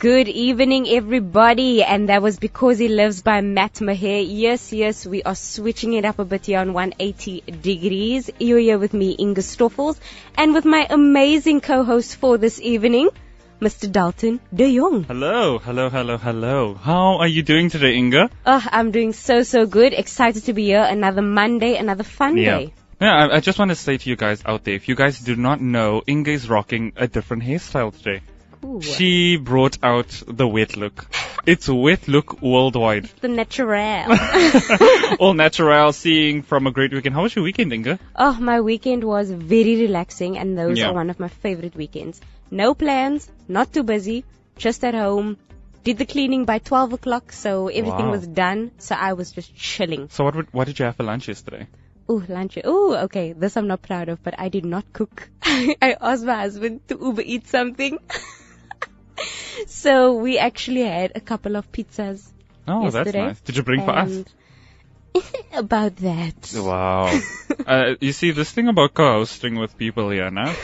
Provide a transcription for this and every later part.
Good evening, everybody. And that was because he lives by Matt Maher. Yes, yes, we are switching it up a bit here on 180 degrees. You're here with me, Inga Stoffels, and with my amazing co-host for this evening, Mr. Dalton De Jongh. Hello, hello, hello, hello. How are you doing today, Inga? Oh, I'm doing so, so good. Excited to be here. Another Monday, another fun Yeah. day. Yeah, I, I just want to say to you guys out there, if you guys do not know, Inga is rocking a different hairstyle today. Ooh. She brought out the wet look. It's wet look worldwide. The natural. All natural, seeing from a great weekend. How was your weekend, Inga? Oh, my weekend was very relaxing and those Yeah. are one of my favorite weekends. No plans, not too busy, just at home. Did the cleaning by 12 o'clock, so everything Wow. was done. So I was just chilling. So what, would- what did you have for lunch yesterday? Ooh, lunch. Ooh, okay. This I'm not proud of, but I did not cook. I asked my husband to Uber eat something. so we actually had a couple of pizzas. Oh, that's nice. Did you bring for us? about that. Wow. uh, you see, this thing about co-hosting with people here now,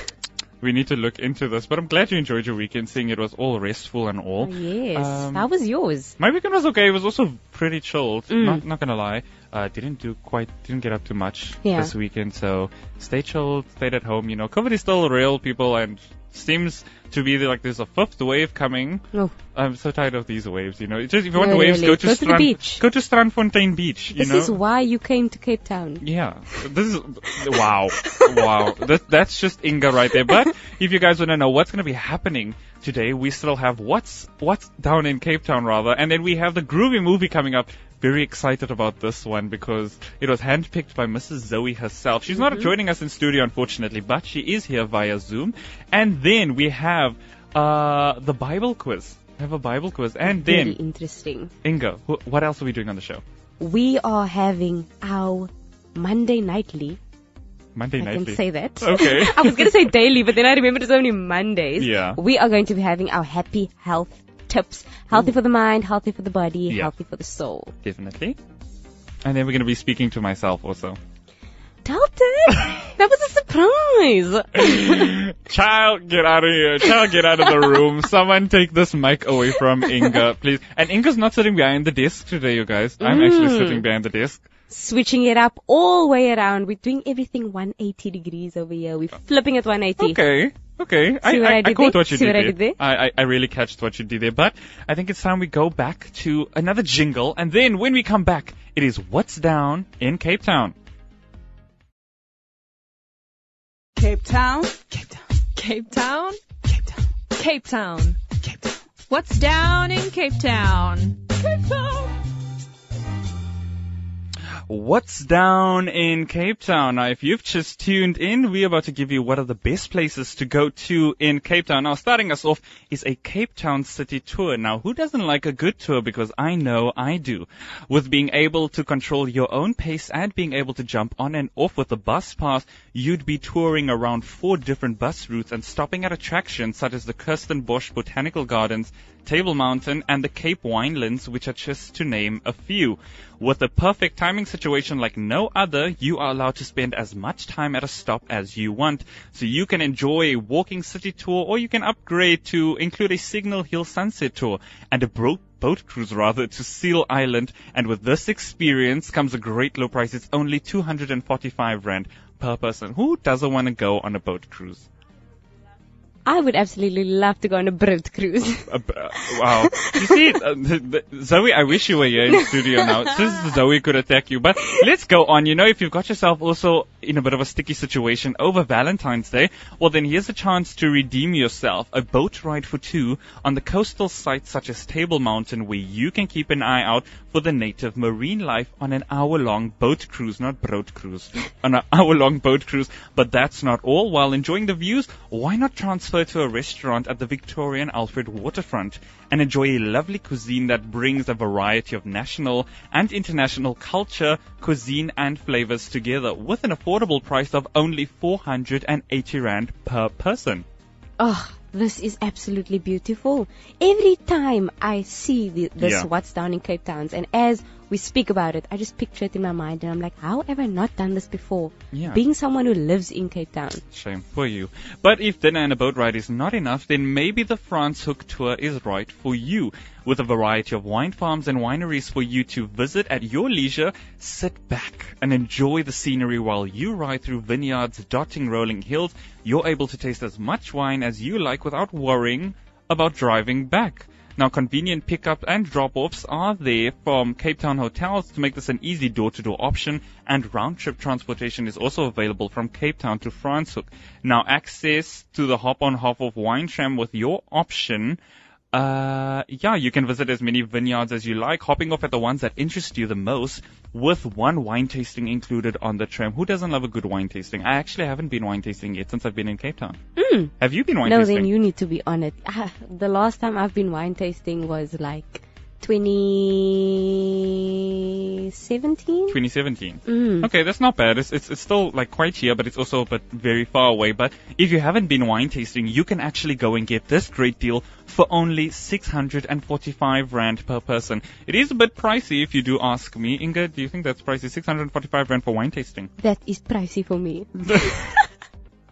we need to look into this. But I'm glad you enjoyed your weekend, seeing it was all restful and all. Oh, yes. Um, How was yours? My weekend was okay. It was also pretty chilled. Mm. Not not gonna lie. Uh, didn't do quite, didn't get up too much Yeah. this weekend. So stay chilled, stayed at home. You know, COVID is still real, people, and seems to be like there's a fifth wave coming. Oh, I'm so tired of these waves. You know, It's just, if you want No, waves, really. go to Go to the Strand, beach. go to Strandfontein Beach. You this know, is why you came to Cape Town. yeah, this is wow, wow. That, that's just Inga right there. But if you guys want to know what's going to be happening today, we still have what's what's down in Cape Town rather, and then we have the groovy movie coming up. Very excited about this one because it was handpicked by Mrs. Zoe herself. She's not joining us in studio unfortunately, but she is here via Zoom. And then we have uh, the Bible quiz. We have a Bible quiz, and Very then interesting. Inga, wh- what else are we doing on the show? We are having our Monday nightly. Monday I nightly. can say that. Okay. I was going to say daily, but then I remembered it's only Mondays. Yeah. We are going to be having our happy health tips. Healthy for the mind, healthy for the body, Yeah. healthy for the soul. Definitely. And then we're going to be speaking to myself also. Dalton! that was a surprise! Child, get out of here. Child, get out of the room. Someone take this mic away from Inga, please. And Inga's not sitting behind the desk today, you guys. I'm actually Mm. sitting behind the desk. Switching it up all the way around. We're doing everything 180 degrees over here. We're flipping at 180. Okay. Okay. See what I I, did caught there? what you See did what I there. did there? I, I, I really catched what you did there. But I think it's time we go back to another jingle. And then when we come back, it is What's Down in Cape Town. Cape Town. Cape Town. Cape Town. Cape Town. Cape Town. What's down in Cape Town? Cape Town. What's down in Cape Town? Now, if you've just tuned in, we're about to give you what are the best places to go to in Cape Town. Now, starting us off is a Cape Town city tour. Now, who doesn't like a good tour? Because I know I do. With being able to control your own pace and being able to jump on and off with the bus pass, you'd be touring around four different bus routes and stopping at attractions such as the Kirstenbosch Botanical Gardens, Table Mountain, and the Cape Winelands, which are just to name a few. With a perfect timing situation like no other, you are allowed to spend as much time at a stop as you want. So you can enjoy a walking city tour or you can upgrade to include a Signal Hill sunset tour and a bro- boat cruise rather to Seal Island. And with this experience comes a great low price. It's only 245 rand per person. Who doesn't want to go on a boat cruise? I would absolutely love to go on a boat cruise. Uh, wow. You see, uh, the, the, Zoe, I wish you were here in the studio now. Just Zoe could attack you. But let's go on. You know, if you've got yourself also in a bit of a sticky situation over Valentine's Day, well then here's a chance to redeem yourself. A boat ride for two on the coastal sites such as Table Mountain where you can keep an eye out for the native marine life on an hour-long boat cruise, not boat cruise, on an hour-long boat cruise. But that's not all. While enjoying the views, why not transfer to a restaurant at the Victoria and Alfred waterfront and enjoy a lovely cuisine that brings a variety of national and international culture, cuisine and flavors together with an affordable price of only 480 rand per person. Oh, this is absolutely beautiful. Every time I see the, this Yeah. What's Down in Cape Towns, and as we speak about it, I just picture it in my mind and I'm like, how have I not done this before? Yeah. Being someone who lives in Cape Town. Shame for you. But if dinner and a boat ride is not enough, then maybe the Franschhoek tour is right for you. With a variety of wine farms and wineries for you to visit at your leisure, sit back and enjoy the scenery while you ride through vineyards dotting rolling hills. You're able to taste as much wine as you like without worrying about driving back. Now, convenient pickup and drop-offs are there from Cape Town hotels to make this an easy door-to-door option, and round-trip transportation is also available from Cape Town to Franschhoek. Now, access to the hop-on hop-off wine tram with your option. Uh, yeah, you can visit as many vineyards as you like, hopping off at the ones that interest you the most, with one wine tasting included on the tram. Who doesn't love a good wine tasting? I actually haven't been wine tasting yet since I've been in Cape Town. Mm. Have you been wine No, tasting? No, then you need to be on it. The last time I've been wine tasting was like 2017. 2017. Mm. Okay, that's not bad. It's, it's, it's still like quite here, but it's also but very far away. But if you haven't been wine tasting, you can actually go and get this great deal for only 645 rand per person. It is a bit pricey if you do ask me. Inga, do you think that's pricey? 645 rand for wine tasting. That is pricey for me.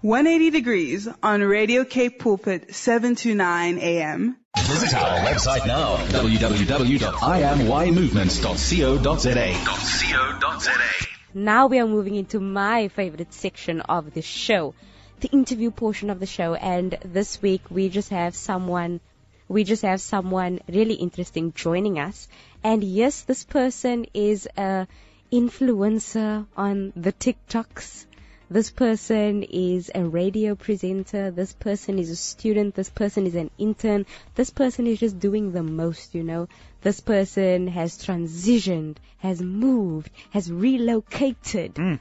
180 degrees on Radio Cape Pulpit 7 to 9 a.m. Visit our website now, www.iamymovements.co.za. Now we are moving into my favorite section of the show, the interview portion of the show. And this week we just have someone, we just have someone really interesting joining us. And yes, this person is a influencer on the TikToks. This person is a radio presenter. This person is a student. This person is an intern. This person is just doing the most, you know. This person has transitioned, has moved, has relocated. Mm.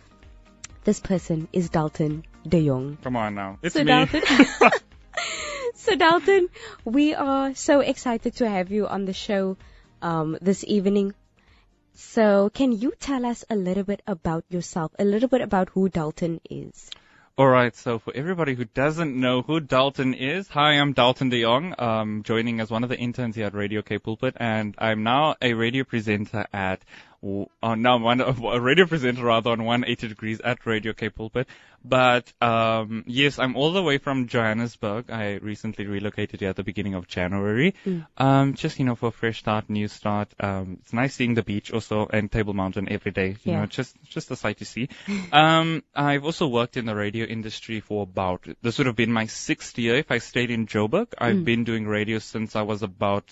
This person is Dalton De Jongh. Come on now. It's So me. Dalton, so Dalton, we are so excited to have you on the show um, this evening. So can you tell us a little bit about yourself, a little bit about who Dalton is? Alright, so for everybody who doesn't know who Dalton is, hi, I'm Dalton de Jongh, um, joining as one of the interns here at Radio Cape Pulpit, and I'm now a radio presenter at, uh, now one, a radio presenter rather on 180 degrees at Radio Cape Pulpit. But, um, yes, I'm all the way from Johannesburg. I recently relocated here at the beginning of January. Um, just, you know, for a fresh start, new start. Um, it's nice seeing the beach also and Table Mountain every day. You Yeah. know, just, just a sight to see. um, I've also worked in the radio industry for about, this would have been my sixth year if I stayed in Joburg. I've been doing radio since I was about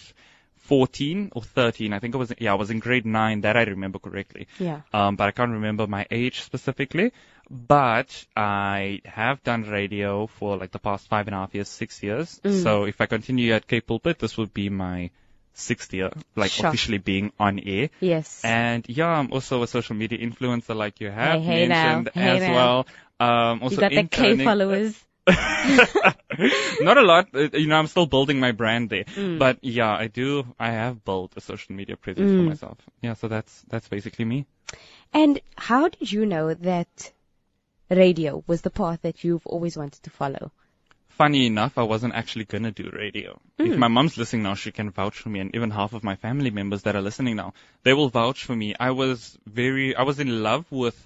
14 or 13. I think I was, yeah, I was in grade 9, that I remember correctly. Yeah. Um, but I can't remember my age specifically. But I have done radio for like the past five and a half years, six years. So if I continue at Cape Pulpit, this would be my sixth year, like Sure. officially being on air. Yes. And yeah, I'm also a social media influencer like you have Hey, hey now. mentioned Hey as now. well. Um, also you got the K followers. Not a lot. uh, You know, I'm still building my brand there. Mm. But yeah, I do. I have built a social media presence Mm. for myself. Yeah, so that's that's basically me. And how did you know that radio was the path that you've always wanted to follow? Funny enough, I wasn't actually gonna do radio. If my mom's listening now, she can vouch for me, and even half of my family members that are listening now, they will vouch for me. I was very, I was in love with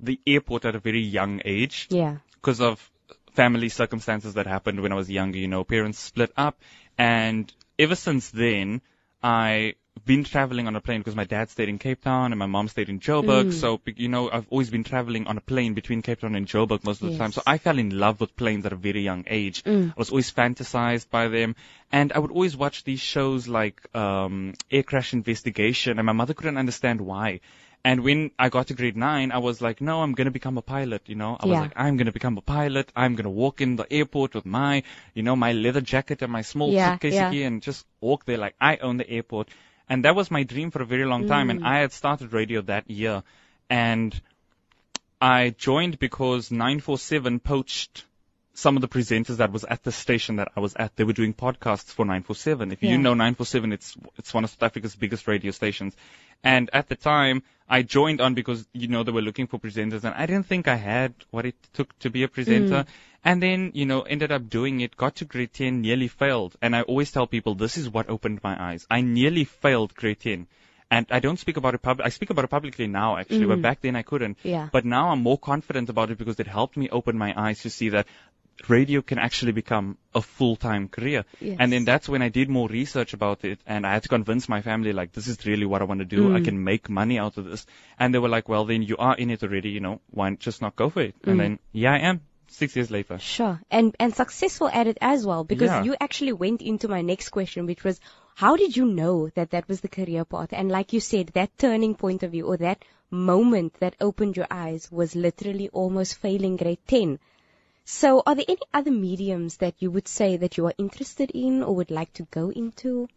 the airport at a very young age. Yeah. because of family circumstances that happened when I was younger. You know, parents split up, and ever since then, I've been traveling on a plane because my dad stayed in Cape Town and my mom stayed in Joburg. So, you know, I've always been traveling on a plane between Cape Town and Joburg most of the Yes. time. So I fell in love with planes at a very young age. I was always fantasized by them, and I would always watch these shows like um, Air Crash Investigation, and my mother couldn't understand why. And when I got to grade nine, I was like, no, I'm going to become a pilot, you know. I was Yeah. like, I'm going to become a pilot. I'm going to walk in the airport with my, you know, my leather jacket and my small Yeah, suitcase yeah. and just walk there like I own the airport. And that was my dream for a very long time. Mm. And I had started radio that year. And I joined because 947 poached some of the presenters that was at the station that I was at. They were doing podcasts for 947. If Yeah. you know 947, it's it's one of South Africa's biggest radio stations. And at the time, I joined on because you know they were looking for presenters, and I didn't think I had what it took to be a presenter. And then you know ended up doing it. Got to grade 10, nearly failed. And I always tell people this is what opened my eyes. I nearly failed grade 10. And I don't speak about it pub- I speak about it publicly now actually, but back then I couldn't. Mm. Yeah. But now I'm more confident about it because it helped me open my eyes to see that radio can actually become a full-time career. Yes. And then that's when I did more research about it and I had to convince my family like this is really what I want to do. Mm. I can make money out of this. And they were like, well then you are in it already, you know, why just not go for it? Mm. And then yeah, I am six years later. Sure. And, and successful at it as well because Yeah. you actually went into my next question, which was, how did you know that that was the career path? And like you said, that turning point of view or that moment that opened your eyes was literally almost failing grade 10. So are there any other mediums that you would say that you are interested in or would like to go into?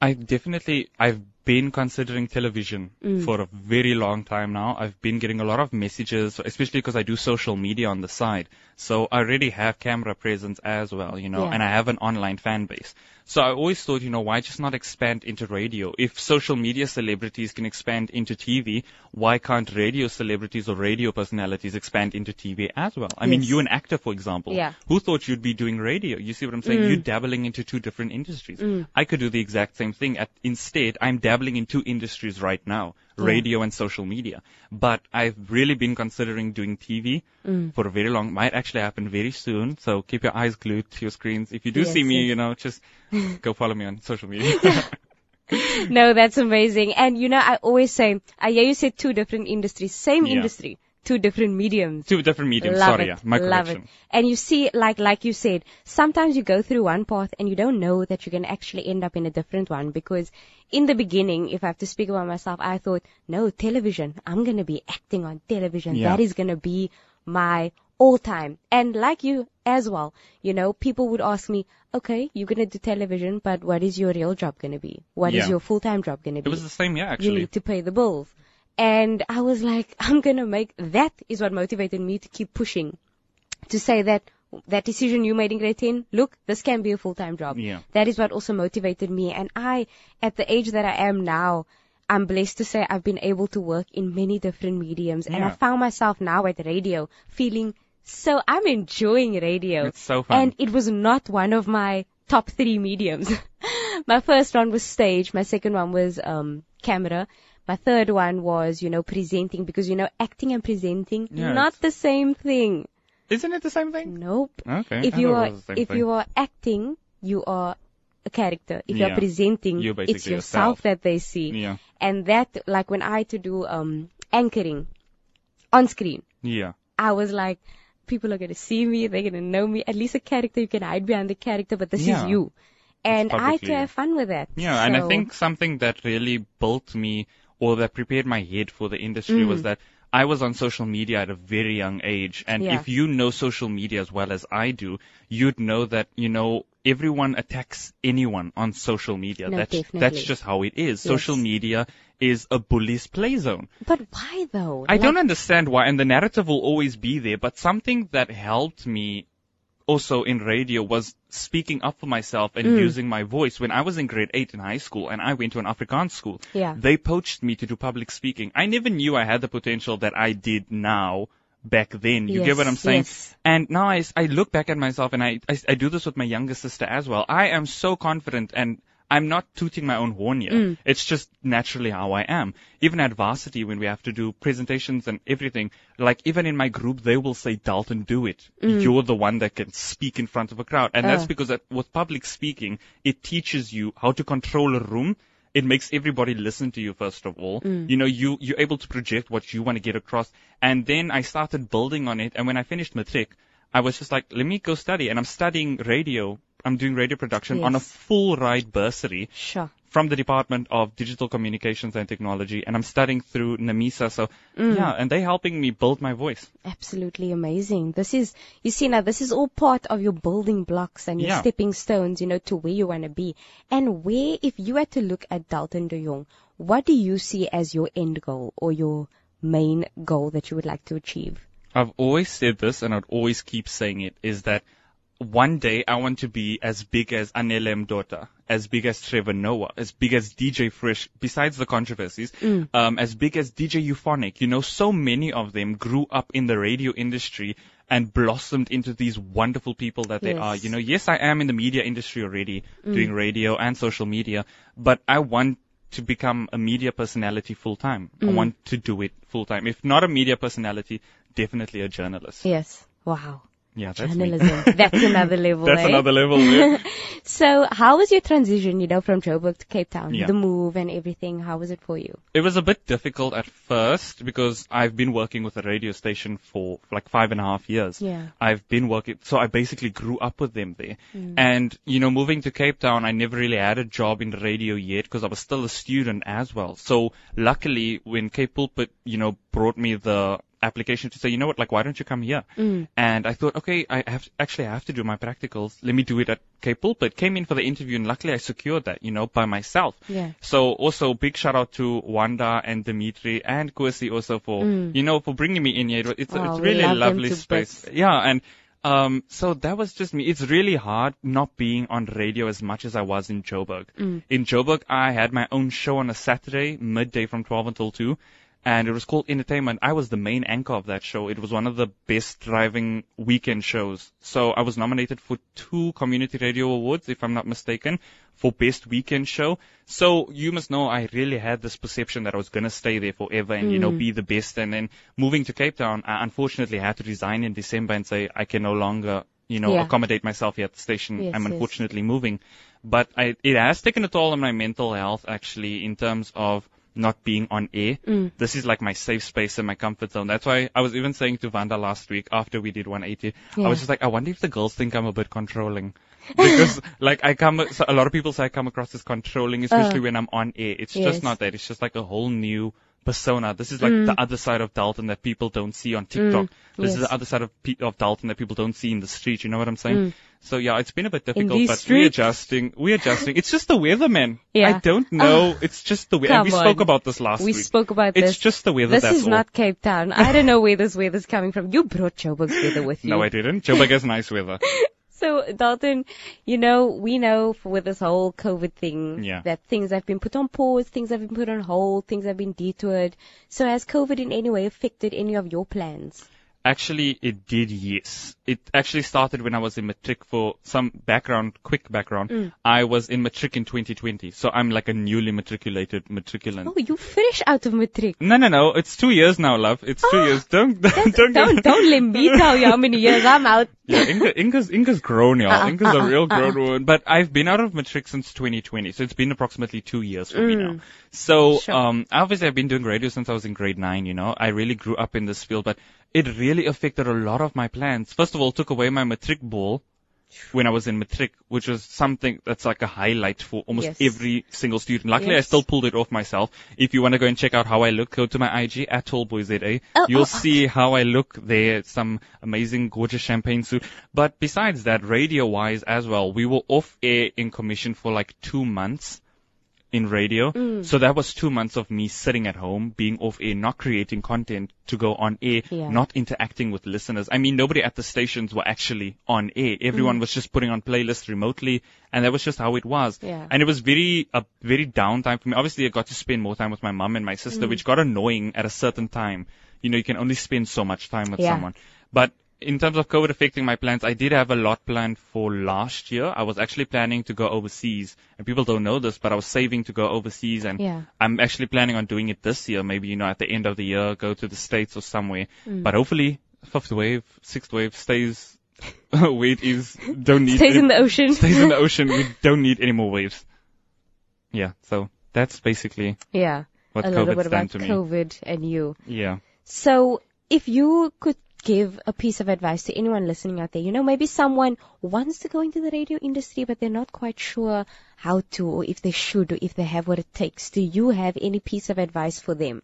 I definitely, I've been considering television Mm. for a very long time now. I've been getting a lot of messages, especially because I do social media on the side. So I already have camera presence as well, you know, Yeah. and I have an online fan base. So I always thought, you know, why just not expand into radio? If social media celebrities can expand into TV, why can't radio celebrities or radio personalities expand into TV as well? I mean, you're an actor, for example. Yeah. Who thought you'd be doing radio? You see what I'm saying? Mm. You're dabbling into two different industries. Mm. I could do the exact same thing. At, instead, I'm dabbling in two industries right now, radio and social media. But I've really been considering doing TV mm. for a very long, might actually happen very soon. So keep your eyes glued to your screens. If you do Yes, see me, yes. you know, just go follow me on social media. No, that's amazing. And you know, I always say, I hear you said two different industries, same Yeah. industry, two different mediums. two different mediums. Love Sorry, it. yeah, my Love correction. it. And you see, like, like you said, sometimes you go through one path and you don't know that you're going to actually end up in a different one because in the beginning, if I have to speak about myself, I thought, no, television. I'm going to be acting on television. Yeah. That is going to be my all time. And like you as well, you know, people would ask me, okay, you're going to do television, but what is your real job going to be? What is Yeah. your full-time job going to be? It was the same, yeah, actually. you need to pay the bills. And I was like, I'm gonna make, that is what motivated me to keep pushing. To say that, that decision you made in grade 10, look, this can be a full-time job. Yeah. That is what also motivated me. And I, at the age that I am now, I'm blessed to say I've been able to work in many different mediums. And I found myself now at radio feeling so, I'm enjoying radio. It's so fun. And it was not one of my top three mediums. my first one was stage. My second one was um, camera. My third one was, you know, presenting because, you know, acting and presenting, Yeah, not the same thing. Isn't it the same thing? Nope. Okay. If I you are, was the same if thing. you are acting, you are a character. If you are presenting, You're it's yourself yourself. that they see. Yeah. And that, like when I had to do, um, anchoring on screen, Yeah. I was like, people are going to see me, they're going to know me. At least a character, you can hide behind the character, but this Yeah. is you. And I had to have fun with that. Yeah, and I think something that really built me or that prepared my head for the industry Mm. was that I was on social media at a very young age. And Yeah. if you know social media as well as I do, you'd know that, you know, everyone attacks anyone on social media. No, that's, definitely. that's just how it is. Social media is a bully's play zone. But why though? I Like, don't understand why, and the narrative will always be there, but something that helped me also in radio was speaking up for myself and Mm. using my voice. When I was in grade 8 in high school and I went to an Afrikaans school, Yeah. they poached me to do public speaking. I never knew I had the potential that I did now back then. You get what I'm saying? yes. And now I, I look back at myself and I, I, I do this with my younger sister as well. I am so confident and I'm not tooting my own horn here. Mm. It's just naturally how I am. Even at varsity when we have to do presentations and everything, like even in my group, they will say, Dalton, do it. You're the one that can speak in front of a crowd. And that's Mm. Uh. because that, with public speaking, it teaches you how to control a room. It makes everybody listen to you first of all. Mm. You know, you, you're able to project what you want to get across. And then I started building on it. And when I finished matric, I was just like, let me go study. And I'm studying radio. I'm doing radio production on a full ride bursary Sure. from the Department of Digital Communications and Technology, and I'm studying through NAMISA. So Mm. yeah, and they're helping me build my voice. Absolutely amazing. This is, you see now, this is all part of your building blocks and your Yeah. stepping stones, you know, to where you want to be. And where, if you had to look at Dalton de Jongh, what do you see as your end goal or your main goal that you would like to achieve? I've always said this, and I'd always keep saying it, is that one day I want to be as big as Anele Mdoda, as big as Trevor Noah, as big as DJ Fresh, besides the controversies, um, as big as DJ Euphonik. You know, so many of them grew up in the radio industry and blossomed into these wonderful people that they Yes. are. You know, yes, I am in the media industry already, doing radio and social media, but I want to become a media personality full time. Mm. I want to do it full time. If not a media personality, definitely a journalist. Yes. Wow. Yeah, that's me. Journalism. That's another level. That's eh? another level. Yeah. So, how was your transition, you know, from Joburg to Cape Town? Yeah. The move and everything. How was it for you? It was a bit difficult at first because I've been working with a radio station for like five and a half years. Yeah. I've been working, so I basically grew up with them there. Mm. And, you know, moving to Cape Town, I never really had a job in radio yet because I was still a student as well. So luckily when Cape Pulpit, you know, brought me the application to say, you know what, like, why don't you come here? Mm. And I thought, okay, I have actually I have to do my practicals. Let me do it at Cape Pulpit. Came in for the interview and luckily I secured that, you know, by myself. Yeah. So also big shout out to Wanda and Dimitri and Kwesi also for, you know, for bringing me in here. It's, Mm. Oh, it's really a love lovely space. bits. Yeah. And, um, so that was just me. It's really hard not being on radio as much as I was in Joburg. Mm. In Joburg, I had my own show on a Saturday, midday from 12 until 2 and it was called Entertainment. I was the main anchor of that show. It was one of the best driving weekend shows. So I was nominated for two community radio awards, if I'm not mistaken, for best weekend show. So you must know I really had this perception that I was gonna stay there forever and, you know, hmm. be the best. And then moving to Cape Town, I unfortunately had to resign in December and say I can no longer, you know, Yeah. accommodate myself here at the station. Yes, I'm yes. unfortunately moving. But I, it has taken a toll on my mental health actually in terms of not being on air. Mm. This is like my safe space and my comfort zone. That's why I was even saying to Vanda last week after we did 180, I was just like, I wonder if the girls think I'm a bit controlling. Because like I come, so a lot of people say I come across as controlling, especially when I'm on air. It's Uh. Yes. just not that. It's just like a whole new persona. This is like Mm. the other side of Dalton that people don't see on TikTok. This is the other side of, of Dalton that people don't see in the street. You know what I'm saying? Mm. So yeah, it's been a bit difficult, but streets? we're adjusting. We're adjusting. It's just the weather, man. Yeah. I don't know. it's just the weather. We spoke about this last we week. We spoke about It's this. It's just the weather. this is all. not Cape Town. I don't know where this weather's coming from. You brought Joburg's weather with you. No, I didn't. Joburg has nice weather. So, Dalton, you know, we know for with this whole COVID thing Yeah. that things have been put on pause, things have been put on hold, things have been detoured. So has COVID in any way affected any of your plans? Actually, it did, yes. It actually started when I was in matric for some background, quick background. Mm. I was in matric in 2020, so I'm like a newly matriculated matriculant. Oh, you fresh out of matric. No, no, no. It's two years now, love. It's two years. Don't, don't, don't, Don't, don't let me tell you how many years I'm out. Yeah, Inga, Inga's, Inga's grown, y'all. Uh-uh, Inga's a uh-uh, real grown woman. But I've been out of matric since 2020, so it's been approximately two years for me now. So, Mm. Sure. um, obviously I've been doing radio since I was in grade nine, you know. I really grew up in this field, but it really affected a lot of my plans. First of all, took away my matric ball when I was in matric, which was something that's like a highlight for almost Yes. every single student. Luckily, I still pulled it off myself. If you want to go and check out how I look, go to my IG at TallBoyZA. Oh, oh, You'll oh, see how I look there. Some amazing, gorgeous champagne suit. But besides that, radio-wise as well, we were off air in commission for like two months in radio. Mm. So that was two months of me sitting at home, being off air, not creating content to go on air, Yeah. not interacting with listeners. I mean, nobody at the stations were actually on air. Everyone was just putting on playlists remotely, and that was just how it was. Yeah. And it was very, a very down time for me. Obviously, I got to spend more time with my mum and my sister, Mm. which got annoying at a certain time. You know, you can only spend so much time with Yeah. someone. But in terms of COVID affecting my plans, I did have a lot planned for last year. I was actually planning to go overseas, and people don't know this, but I was saving to go overseas, and Yeah. I'm actually planning on doing it this year. Maybe you know at the end of the year, go to the states or somewhere. Mm. But hopefully, fifth wave, sixth wave stays where it is. Don't need Stays any- in the ocean. stays in the ocean. We don't need any more waves. Yeah, so that's basically yeah. what a little COVID's bit done about to me. COVID and you. Yeah. So, if you could give a piece of advice to anyone listening out there, you know, maybe someone wants to go into the radio industry, but they're not quite sure how to, or if they should, or if they have what it takes. Do you have any piece of advice for them?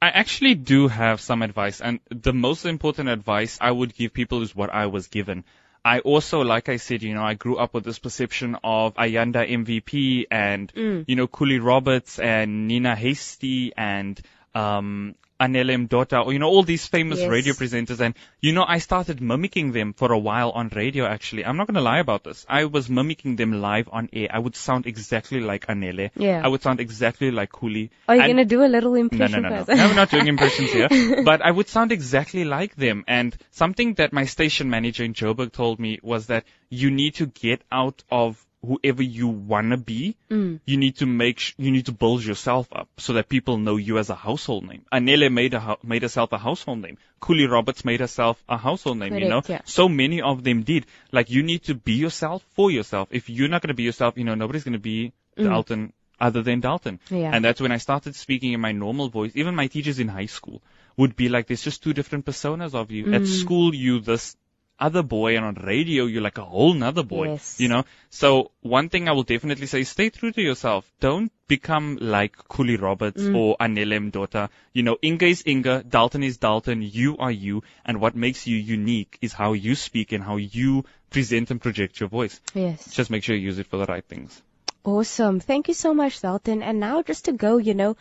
I actually do have some advice, and the most important advice I would give people is what I was given. I also, like I said, you know, I grew up with this perception of Ayanda MVP and, Mm. you know, Kuli Roberts and Nina Hastie and, um, Anele Mdoda, or, you know, all these famous Yes. radio presenters. And, you know, I started mimicking them for a while on radio, actually. I'm not going to lie about this. I was mimicking them live on air. I would sound exactly like Anele. Yeah. I would sound exactly like Kuli. Are you going to do a little impression no, no, no. first? no, we're not doing impressions here. But I would sound exactly like them. And something that my station manager in Joburg told me was that you need to get out of whoever you wanna be, Mm. you need to make sh- you need to build yourself up so that people know you as a household name. Anele made a hou- made herself a household name. Kuli Roberts made herself a household name. you know, yeah. so many of them did. Like you need to be yourself for yourself. If you're not gonna be yourself, you know, nobody's gonna be Dalton other than Dalton. Mm. Yeah. And that's when I started speaking in my normal voice. Even my teachers in high school would be like, there's just two different personas of you. Mm. At school, you this other boy, and on radio, you're like a whole nother boy. Yes. You know? So one thing I will definitely say, stay true to yourself. Don't become like Kuli Roberts Mm. or Anele Mdoda. You know, Inga is Inga, Dalton is Dalton, you are you, and what makes you unique is how you speak and how you present and project your voice. Yes. Just make sure you use it for the right things. Awesome. Thank you so much, Dalton. And now just to go, you know,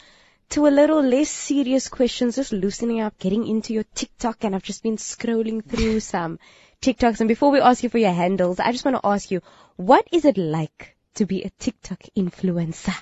to a little less serious questions, just loosening up, getting into your TikTok, and I've just been scrolling through some TikToks. And before we ask you for your handles, I just want to ask you, what is it like to be a TikTok influencer?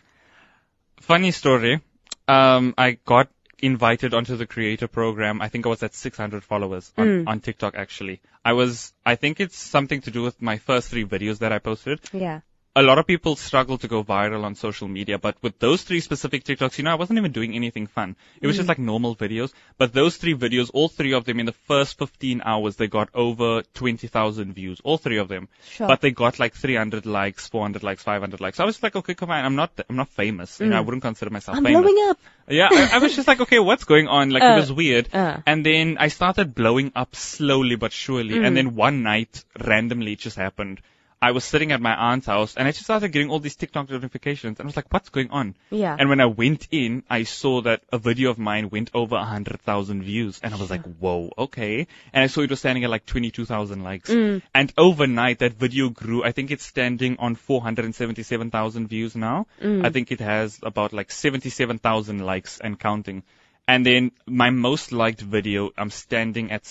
Funny story. Um, I got invited onto the creator program. I think I was at 600 followers on, on TikTok actually. I was, I think it's something to do with my first three videos that I posted. Yeah. A lot of people struggle to go viral on social media, but with those three specific TikToks, you know, I wasn't even doing anything fun. It was just like normal videos. But those three videos, all three of them in the first 15 hours, they got over 20,000 views. All three of them. Sure. But they got like 300 likes, 400 likes, 500 likes. So I was just like, okay, come on, I'm not, I'm not famous. You know, I wouldn't consider myself I'm famous. blowing up. Yeah, I, I was just like, okay, what's going on? Like, Uh, it was weird. uh. And then I started blowing up slowly but surely. Mm. And then one night, randomly, it just happened. I was sitting at my aunt's house and I just started getting all these TikTok notifications. And I was like, what's going on? Yeah. And when I went in, I saw that a video of mine went over 100,000 views. And I was like, whoa, okay. And I saw it was standing at like 22,000 likes. Mm. And overnight, that video grew. I think it's standing on 477,000 views now. Mm. I think it has about like 77,000 likes and counting. And then my most liked video, I'm standing at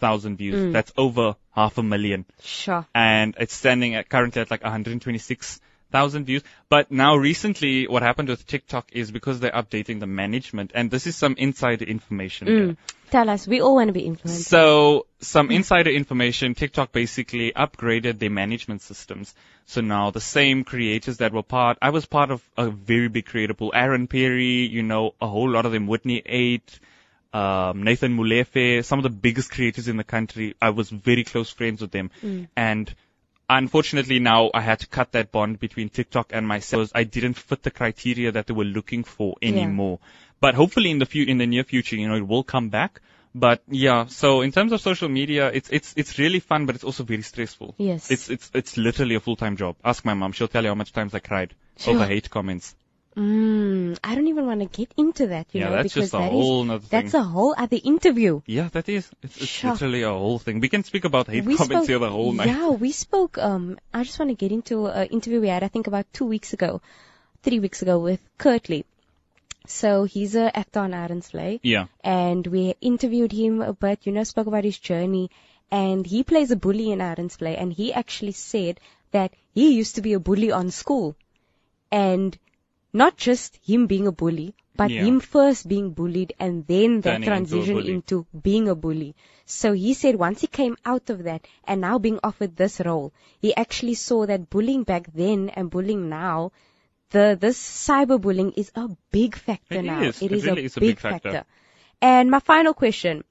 694,000 views. Mm. That's over half a million Sure. and it's standing at currently at like 126,000 views. But now recently, what happened with TikTok is because they're updating the management, and this is some insider information. Mm. Tell us. We all want to be influencers. So some insider information, TikTok basically upgraded their management systems. So now the same creators that were part, I was part of a very big creator pool. Aaron Perry, you know, a whole lot of them, Whitney 8, um, Nathan Mulefe, some of the biggest creators in the country. I was very close friends with them. And unfortunately now I had to cut that bond between TikTok and myself. I didn't fit the criteria that they were looking for anymore. But hopefully in the fu- in the near future, you know, it will come back. But yeah, so in terms of social media, it's it's it's really fun, but it's also very stressful. Yes. It's it's it's literally a full time job. Ask my mom; she'll tell you how much times I cried Sure. over hate comments. Mm, I don't even want to get into that, you Yeah, know, that's because just a that is- whole thing. that's a whole other interview. Yeah, that is. It's, it's literally a whole thing. We can speak about hate we comments spoke, here the whole night. Yeah, we spoke. Um, I just want to get into an interview we had, I think, about two weeks ago, three weeks ago with Kurtley. So he's an actor on Play, Yeah. and we interviewed him a bit. You know, spoke about his journey, and he plays a bully in Iron's Play, and he actually said that he used to be a bully on school, and not just him being a bully, but Yeah. him first being bullied and then that Turning transition bully. into being a bully. So he said once he came out of that and now being offered this role, he actually saw that bullying back then and bullying now, the this cyberbullying is a big factor It now. is. It It is really a, is a big big factor. And my final question,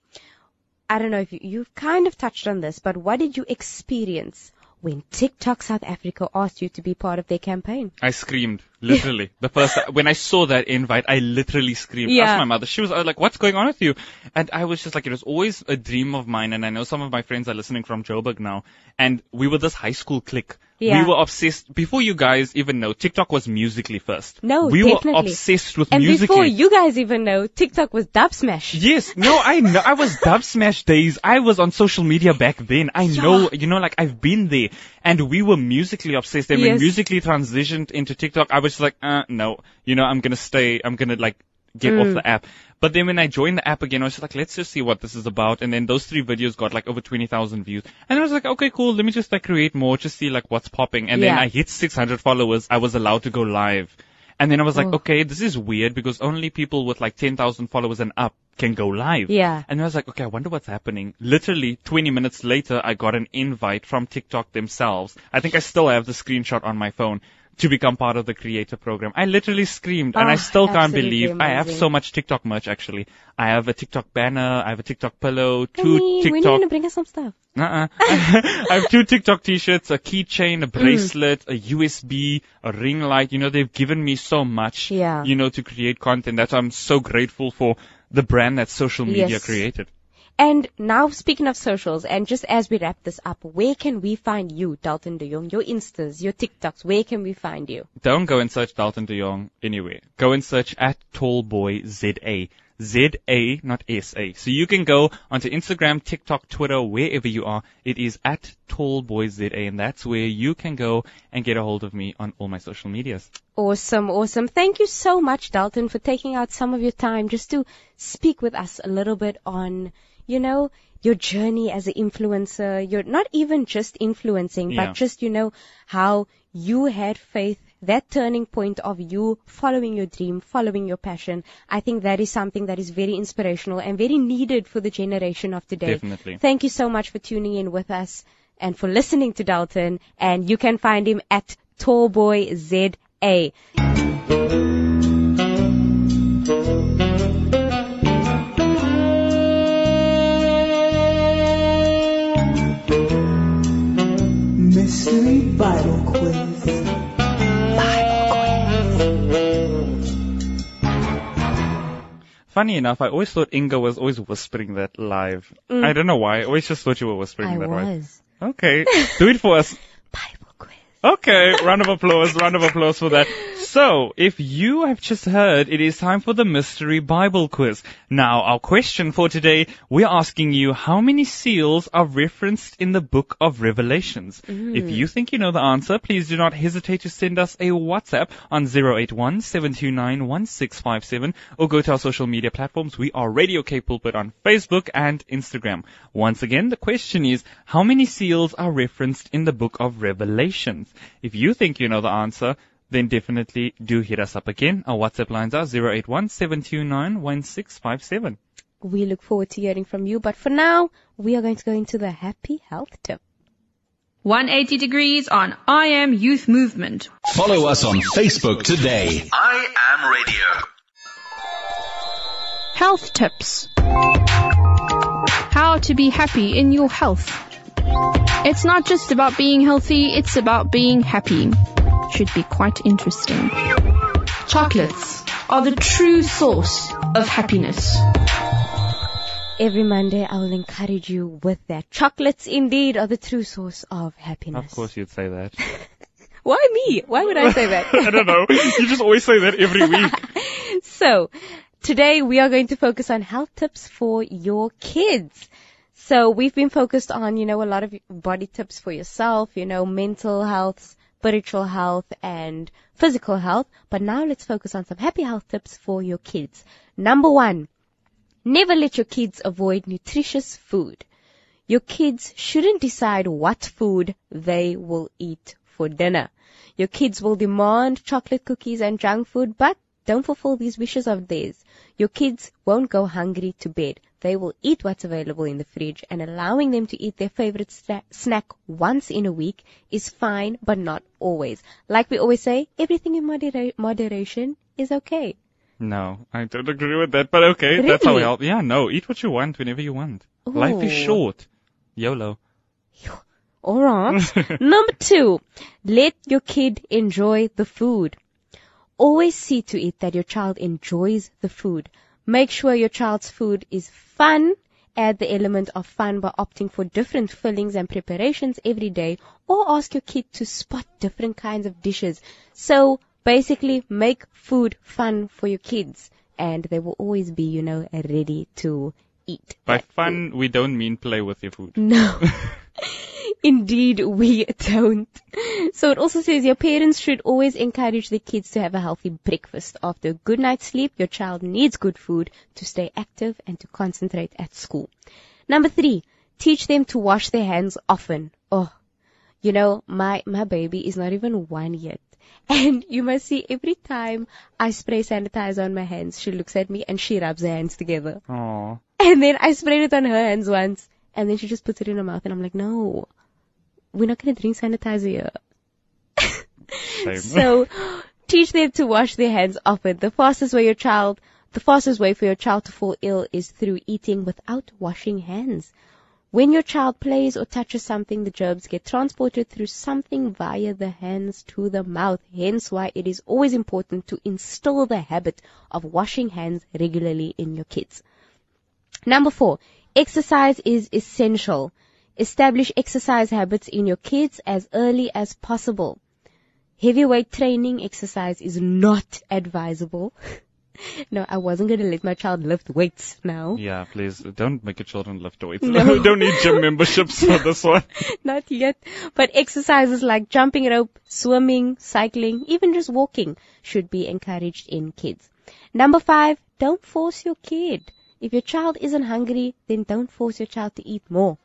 I don't know if you, you've kind of touched on this, but what did you experience when TikTok South Africa asked you to be part of their campaign? I screamed, literally. the first, when I saw that invite, I literally screamed. Yeah. Asked my mother. She was was like, what's going on with you? And I was just like, it was always a dream of mine. And I know some of my friends are listening from Joburg now. And we were this high school clique. Yeah. We were obsessed, before you guys even know, TikTok was Musical.ly first. No, We definitely. were obsessed with And Musical.ly. before you guys even know, TikTok was Dubsmash. Yes, no, I know. I was dub smash days. I was on social media back then. I know, you know, like I've been there, and we were Musical.ly obsessed. And Yes. when Musical.ly transitioned into TikTok, I was just like, uh, no, you know, I'm gonna stay. I'm gonna like get Mm. off the app. But then when I joined the app again, I was just like, let's just see what this is about. And then those three videos got like over 20,000 views. And I was like, okay, cool. Let me just like create more, just see like what's popping. And then I hit 600 followers. I was allowed to go live. And then I was like, Oh. okay, this is weird because only people with like 10,000 followers and up can go live. Yeah. And I was like, okay, I wonder what's happening. Literally 20 minutes later, I got an invite from TikTok themselves. I think I still have the screenshot on my phone to become part of the creator program. I literally screamed and I Oh, still can't believe I have so much TikTok merch actually. I have a TikTok banner, I have a TikTok pillow, I two TikTok. when you TikTok gonna bring us some stuff? uh-uh. I have two TikTok t-shirts, a keychain, Mm. a bracelet, a USB, a ring light. You know, they've given me so much, Yeah. you know, to create content. That's why I'm so grateful for the brand that social media Yes. created. And now speaking of socials, and just as we wrap this up, where can we find you, Dalton De Jongh? Your Instas, your TikToks, where can we find you? Don't go and search Dalton De Jongh anywhere. Go and search at TallBoyZA. Z-A, not S-A. So you can go onto Instagram, TikTok, Twitter, wherever you are. It is at TallBoyZA, and that's where you can go and get a hold of me on all my social medias. Awesome, awesome. Thank you so much, Dalton, for taking out some of your time just to speak with us a little bit on, you know, your journey as an influencer. You're not even just influencing, Yeah. but just, you know, how you had faith, that turning point of you following your dream, following your passion. I think that is something that is very inspirational and very needed for the generation of today. Definitely. Thank you so much for tuning in with us and for listening to Dalton. And you can find him at TallboyZA. Mystery Bible Quiz. Funny enough, I always thought Inga was always whispering that live. I don't know why. I always just thought you were whispering Mm. I that right. Okay. Do it for us. Bible quiz. Okay. Round of applause. Round of applause for that. So, if you have just heard, it is time for the mystery Bible quiz. Now, our question for today, we're asking you how many seals are referenced in the book of Revelations? Mm-hmm. If you think you know the answer, please do not hesitate to send us a WhatsApp on 081-729-1657 or go to our social media platforms. We are Radio Cape Pulpit on Facebook and Instagram. Once again, the question is, how many seals are referenced in the book of Revelations? If you think you know the answer, then definitely do hit us up again. Our WhatsApp lines are 081-729-1657. We look forward to hearing from you, but for now, we are going to go into the happy health tip. 180 degrees on I Am Youth Movement. Follow us on Facebook today. I am radio. Health tips. How to be happy in your health. It's not just about being healthy, it's about being happy. Should be quite interesting. Chocolates are the true source of happiness. Every Monday, I will encourage you with that. Chocolates indeed are the true source of happiness. Of course you'd say that. Why me? Why would I say that? I don't know. You just always say that every week. So, today we are going to focus on health tips for your kids. So we've been focused on, you know, a lot of body tips for yourself, you know, mental health, spiritual health, and physical health. But now let's focus on some happy health tips for your kids. Number one, never let your kids avoid nutritious food. Your kids shouldn't decide what food they will eat for dinner. Your kids will demand chocolate cookies and junk food, but don't fulfill these wishes of theirs. Your kids won't go hungry to bed. They will eat what's available in the fridge and allowing them to eat their favorite sta- snack once in a week is fine, but not always. Like we always say, everything in modera- moderation is okay. No, I don't agree with that, but okay, that's how we help. Yeah, no, eat what you want whenever you want. Life is short. YOLO. Alright. Number two, let your kid enjoy the food. Always see to it that your child enjoys the food. Make sure your child's food is fun. Add the element of fun by opting for different fillings and preparations every day or ask your kid to spot different kinds of dishes. So basically make food fun for your kids and they will always be, you know, ready to eat. By fun, we don't mean play with your food. no. Indeed, we don't. So it also says your parents should always encourage their kids to have a healthy breakfast. After a good night's sleep, your child needs good food to stay active and to concentrate at school. Number three, teach them to wash their hands often. Oh, you know, my, my baby is not even one yet. And you must see every time I spray sanitizer on my hands, she looks at me and she rubs her hands together. Oh. And then I sprayed it on her hands once, and then she just puts it in her mouth, and I'm like, no, we're not gonna drink sanitizer here. So teach them to wash their hands often. The fastest way your child, the fastest way for your child to fall ill is through eating without washing hands. When your child plays or touches something, the germs get transported through something via the hands to the mouth. Hence why it is always important to instill the habit of washing hands regularly in your kids. Number four, exercise is essential. Establish exercise habits in your kids as early as possible. Heavyweight training exercise is not advisable. no, I wasn't going to let my child lift weights now. yeah, please don't make your children lift weights. No. don't need gym memberships for this one. Not yet. But exercises like jumping rope, swimming, cycling, even just walking should be encouraged in kids. Number five, don't force your kid. If your child isn't hungry, then don't force your child to eat more.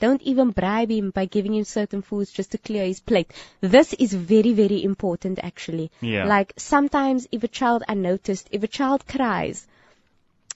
Don't even bribe him by giving him certain foods just to clear his plate. This is very, very important actually. Yeah. Like sometimes if a child unnoticed, if a child cries,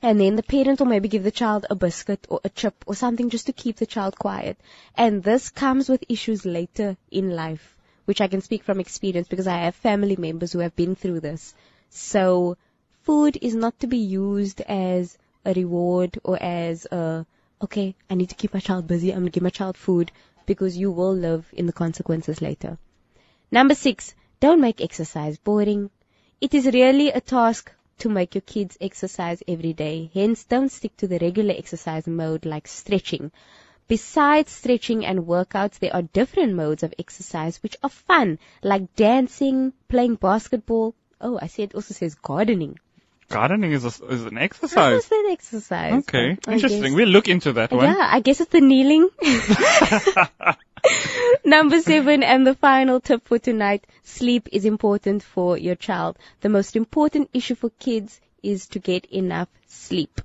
and then the parent will maybe give the child a biscuit or a chip or something just to keep the child quiet. And this comes with issues later in life, which I can speak from experience because I have family members who have been through this. So food is not to be used as a reward or as a, okay, I need to keep my child busy. I'm to give my child food because you will live in the consequences later. Number six, don't make exercise boring. It is really a task to make your kids exercise every day. Hence, don't stick to the regular exercise mode like stretching. Besides stretching and workouts, there are different modes of exercise which are fun, like dancing, playing basketball. Oh, I see it also says gardening. Gardening is, a, is an exercise. is that exercise? Okay, I interesting. guess. We'll look into that one. Yeah, I guess it's the kneeling. Number seven and the final tip for tonight. Sleep is important for your child. The most important issue for kids is to get enough sleep.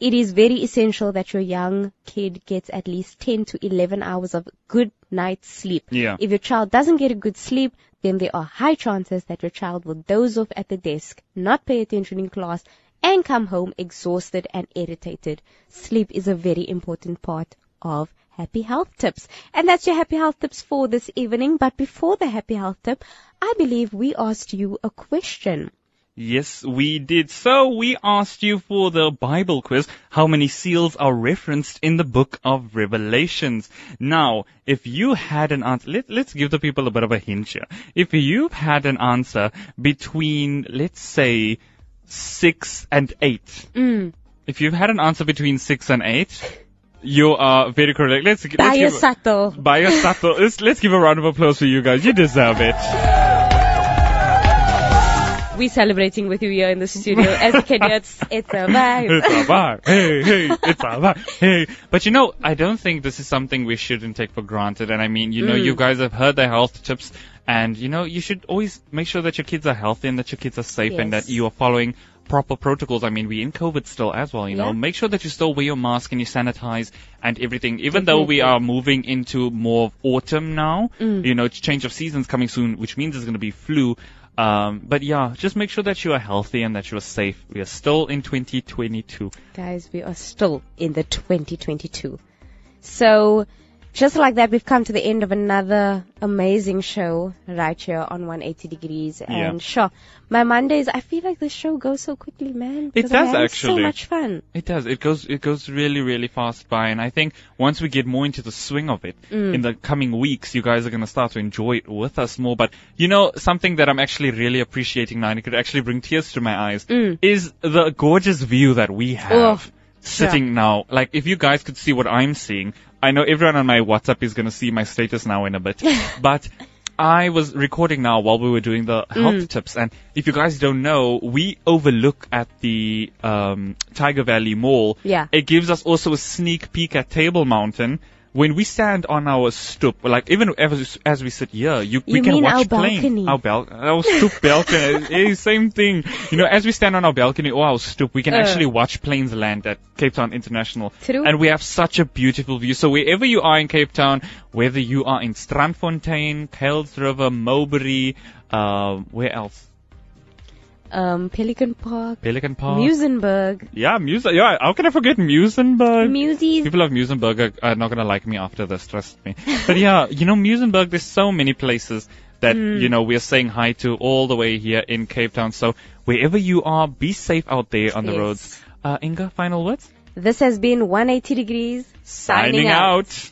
It is very essential that your young kid gets at least 10 to 11 hours of good night's sleep. Yeah. If your child doesn't get a good sleep, then there are high chances that your child will doze off at the desk, not pay attention in class, and come home exhausted and irritated. Sleep is a very important part of Happy Health Tips. And that's your Happy Health Tips for this evening. But before the Happy Health Tip, I believe we asked you a question. Yes, we did. So we asked you for the Bible quiz, how many seals are referenced in the book of Revelations? Now, if you had an answer, let, let's give the people a bit of a hint here. If you've had an answer between, let's say, six and eight, mm. if you've had an answer between six and eight, you are very correct. Let's, let's give, subtle. Buy a subtle. Let's, let's give a round of applause for you guys. You deserve it. We're celebrating with you here in the studio. As can it's, a vibe. It's a vibe. Hey, hey, it's a vibe. Hey. But you know, I don't think this is something we shouldn't take for granted. And I mean, you know, you mm. guys have heard the health tips and you know, you should always make sure that your kids are healthy and that your kids are safe and that you are following proper protocols. I mean, we're in COVID still as well, you know. Make sure that you still wear your mask and you sanitize and everything. Even though we are moving into more of autumn now, mm. you know, it's change of seasons coming soon, which means there's going to be flu. Um, but yeah, just make sure that you are healthy and that you are safe. We are still in 2022. Guys, we are still in the 2022. So, just like that, we've come to the end of another amazing show right here on 180 Degrees. Yeah. And sure, my Mondays, I feel like this show goes so quickly, man. I'm does, actually. So much fun. It does. It goes. It goes really, really fast by, and I think once we get more into the swing of it Mm. in the coming weeks, you guys are gonna start to enjoy it with us more. But you know, something that I'm actually really appreciating now, and it could actually bring tears to my eyes, is the gorgeous view that we have Mm. Oh, sitting now. Like, if you guys could see what I'm seeing, I know everyone on my WhatsApp is gonna see my status now in a bit, but. I was recording now while we were doing the health Mm. tips, and if you guys don't know, we overlook at the um, Tyger Valley Mall. Yeah. It gives us also a sneak peek at Table Mountain, when we stand on our stoop, like even as, as we sit here, you, we can watch our planes. balcony? Our bal- our stoop balcony, eh, same thing. You know, as we stand on our balcony or our stoop, we can Uh. actually watch planes land at Cape Town International. True. And we have such a beautiful view. So wherever you are in Cape Town, whether you are in Strandfontein, Kuils River, Mowbray, uh, where else? Um, Pelican Park, Pelican Park. Muizenberg, Yeah, Muse. Yeah, how can I forget Muizenberg? Muses. People of Muizenberg are, are not gonna like me after this, trust me. But yeah, you know, Muizenberg, there's so many places that, Hmm. you know, we're saying hi to all the way here in Cape Town. So wherever you are, be safe out there on the roads. Uh, Inga, final words? This has been 180 degrees. Signing out.